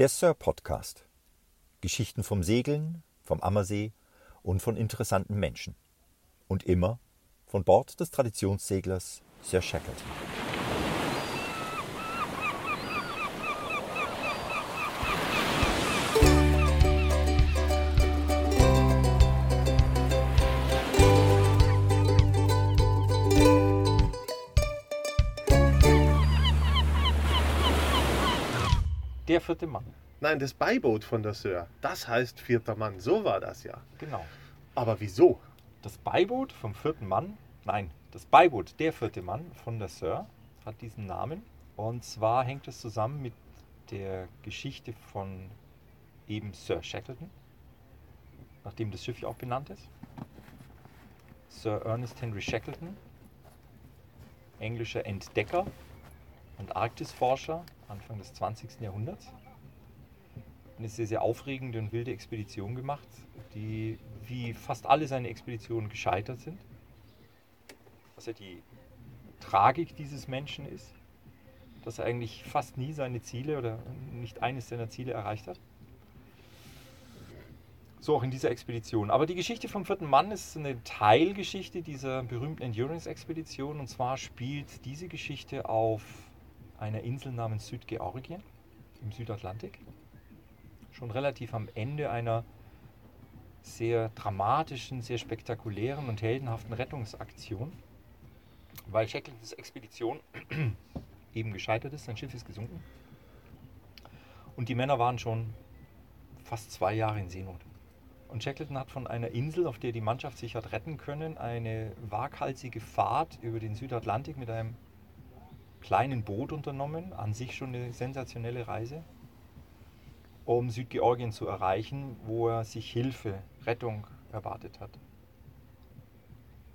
Der Sir Podcast. Geschichten vom Segeln, vom Ammersee und von interessanten Menschen. Und immer von Bord des Traditionsseglers Sir Shackleton. Der vierte Mann. Nein, das Beiboot von der Sir. Das heißt vierter Mann. So war das ja. Genau. Aber wieso? Das Beiboot vom vierten Mann, nein, das Beiboot, der vierte Mann von der Sir, hat diesen Namen. Und zwar hängt es zusammen mit der Geschichte von eben Sir Shackleton, nachdem das Schiff ja auch benannt ist. Sir Ernest Henry Shackleton, englischer Entdecker und Arktisforscher Anfang des 20. Jahrhunderts. Eine sehr, sehr aufregende und wilde Expedition gemacht, die wie fast alle seine Expeditionen gescheitert sind. Was ja die Tragik dieses Menschen ist, dass er eigentlich fast nie seine Ziele oder nicht eines seiner Ziele erreicht hat. So auch in dieser Expedition. Aber die Geschichte vom vierten Mann ist eine Teilgeschichte dieser berühmten Endurance-Expedition. Und zwar spielt diese Geschichte auf einer Insel namens Südgeorgien im Südatlantik. Schon relativ am Ende einer sehr dramatischen, sehr spektakulären und heldenhaften Rettungsaktion, weil Shackletons Expedition eben gescheitert ist, sein Schiff ist gesunken und die Männer waren schon fast zwei Jahre in Seenot. Und Shackleton hat von einer Insel, auf der die Mannschaft sich hat retten können, eine waghalsige Fahrt über den Südatlantik mit einem kleinen Boot unternommen, an sich schon eine sensationelle Reise, um Südgeorgien zu erreichen, wo er sich Hilfe, Rettung erwartet hat.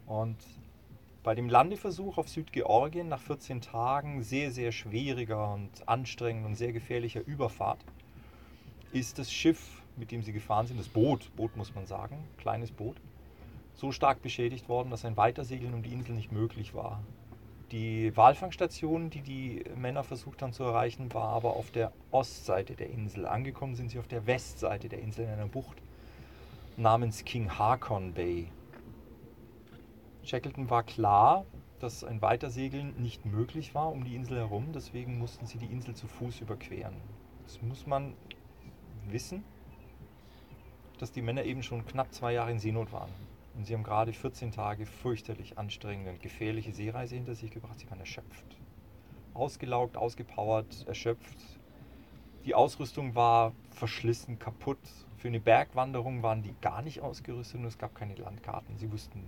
Und bei dem Landeversuch auf Südgeorgien nach 14 Tagen sehr, sehr schwieriger und anstrengender und sehr gefährlicher Überfahrt ist das Schiff, mit dem sie gefahren sind, das Boot, Boot muss man sagen, kleines Boot, so stark beschädigt worden, dass ein Weitersegeln um die Insel nicht möglich war. Die Walfangstation, die die Männer versucht haben zu erreichen, war aber auf der Ostseite der Insel. Angekommen sind sie auf der Westseite der Insel in einer Bucht namens King Haakon Bay. Shackleton war klar, dass ein Weitersegeln nicht möglich war um die Insel herum, deswegen mussten sie die Insel zu Fuß überqueren. Das muss man wissen, dass die Männer eben schon knapp zwei Jahre in Seenot waren. Und sie haben gerade 14 Tage fürchterlich anstrengende und gefährliche Seereise hinter sich gebracht. Sie waren erschöpft. Ausgelaugt, ausgepowert, erschöpft. Die Ausrüstung war verschlissen, kaputt. Für eine Bergwanderung waren die gar nicht ausgerüstet und es gab keine Landkarten. Sie wussten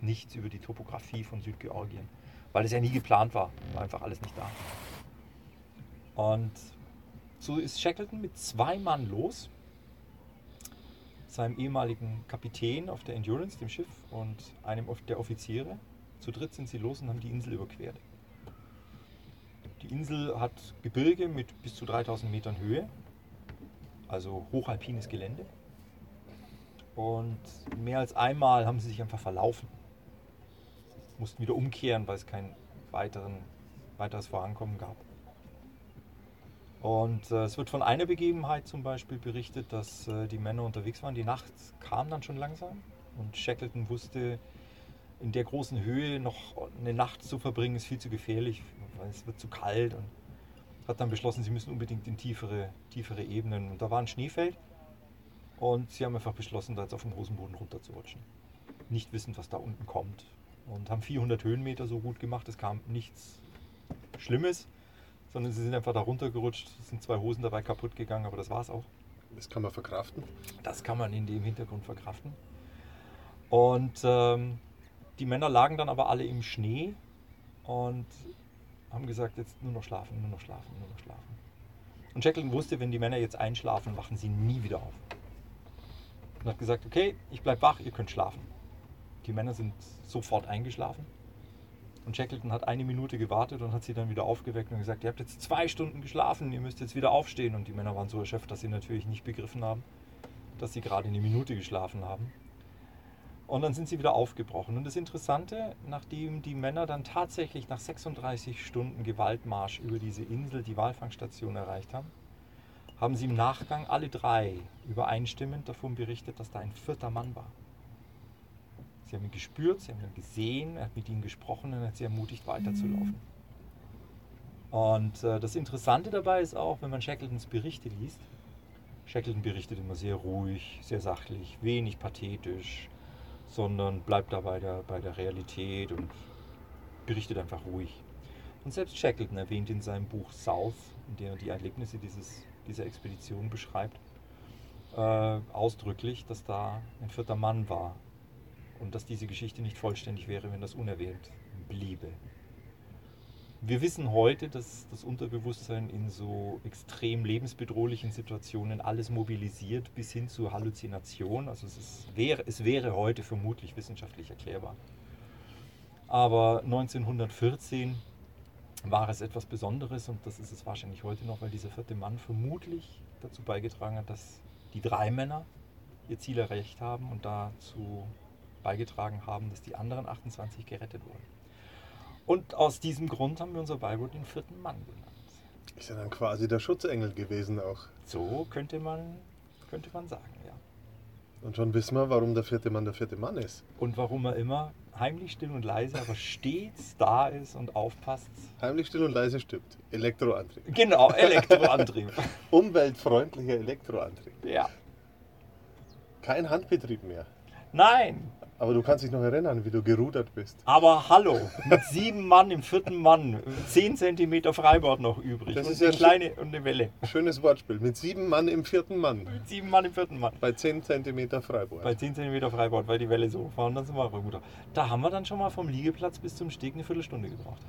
nichts über die Topografie von Südgeorgien, weil es ja nie geplant war. War einfach alles nicht da. Und so ist Shackleton mit zwei Mann los seinem ehemaligen Kapitän auf der Endurance, dem Schiff, und einem der Offiziere. Zu dritt sind sie los und haben die Insel überquert. Die Insel hat Gebirge mit bis zu 3000 Metern Höhe, also hochalpines Gelände. Und mehr als einmal haben sie sich einfach verlaufen. Mussten wieder umkehren, weil es kein weiteres Vorankommen gab. Und äh, es wird von einer Begebenheit zum Beispiel berichtet, dass äh, die Männer unterwegs waren. Die Nacht kam dann schon langsam und Shackleton wusste, in der großen Höhe noch eine Nacht zu verbringen, ist viel zu gefährlich, weil es wird zu kalt und hat dann beschlossen, sie müssen unbedingt in tiefere, tiefere Ebenen. Und da war ein Schneefeld und sie haben einfach beschlossen, da jetzt auf dem Rosenboden runterzurutschen. Nicht wissend, was da unten kommt. Und haben 400 Höhenmeter so gut gemacht, es kam nichts Schlimmes sondern sie sind einfach da runtergerutscht. Sind zwei Hosen dabei kaputt gegangen, aber das war es auch. Das kann man verkraften? Das kann man in dem Hintergrund verkraften. Und ähm, die Männer lagen dann aber alle im Schnee und haben gesagt, jetzt nur noch schlafen, nur noch schlafen, nur noch schlafen. Und Shackleton wusste, wenn die Männer jetzt einschlafen, wachen sie nie wieder auf. Und hat gesagt, okay, ich bleibe wach, ihr könnt schlafen. Die Männer sind sofort eingeschlafen. Und Shackleton hat eine Minute gewartet und hat sie dann wieder aufgeweckt und gesagt, ihr habt jetzt zwei Stunden geschlafen, ihr müsst jetzt wieder aufstehen. Und die Männer waren so erschöpft, dass sie natürlich nicht begriffen haben, dass sie gerade eine Minute geschlafen haben. Und dann sind sie wieder aufgebrochen. Und das Interessante, nachdem die Männer dann tatsächlich nach 36 Stunden Gewaltmarsch über diese Insel die Walfangstation erreicht haben, haben sie im Nachgang alle drei übereinstimmend davon berichtet, dass da ein vierter Mann war. Sie haben ihn gespürt, sie haben ihn gesehen, er hat mit ihnen gesprochen und hat sie ermutigt, weiterzulaufen. Und äh, das Interessante dabei ist auch, wenn man Shackletons Berichte liest, Shackleton berichtet immer sehr ruhig, sehr sachlich, wenig pathetisch, sondern bleibt da bei der, bei der Realität und berichtet einfach ruhig. Und selbst Shackleton erwähnt in seinem Buch South, in dem er die Erlebnisse dieses, dieser Expedition beschreibt, äh, ausdrücklich, dass da ein vierter Mann war und dass diese Geschichte nicht vollständig wäre, wenn das unerwähnt bliebe. Wir wissen heute, dass das Unterbewusstsein in so extrem lebensbedrohlichen Situationen alles mobilisiert bis hin zu Halluzination. Also es, ist, wäre, es wäre heute vermutlich wissenschaftlich erklärbar. Aber 1914 war es etwas Besonderes und das ist es wahrscheinlich heute noch, weil dieser vierte Mann vermutlich dazu beigetragen hat, dass die drei Männer ihr Ziel erreicht haben und dazu beigetragen haben, dass die anderen 28 gerettet wurden. Und aus diesem Grund haben wir unser Beiboot den vierten Mann genannt. Ist ja dann quasi der Schutzengel gewesen auch. So könnte man, könnte man sagen, ja. Und schon wissen wir, warum der vierte Mann der vierte Mann ist. Und warum er immer heimlich still und leise, aber stets da ist und aufpasst. Heimlich still und leise stimmt. Elektroantrieb. Genau, Elektroantrieb. Umweltfreundlicher Elektroantrieb. ja. Kein Handbetrieb mehr. Nein, Aber du kannst dich noch erinnern, wie du gerudert bist. aber hallo, mit sieben Mann im vierten Mann, 10 cm Freibord noch übrig. Das und ist ja eine ein kleine und eine Welle. Schönes Wortspiel. Mit sieben Mann im vierten Mann. Mit sieben Mann im vierten Mann. Bei 10 cm Freiburg. Bei 10 cm Freibord, weil die Welle so war und dann sind wir rüber. Da haben wir dann schon mal vom Liegeplatz bis zum Steg eine Viertelstunde gebraucht.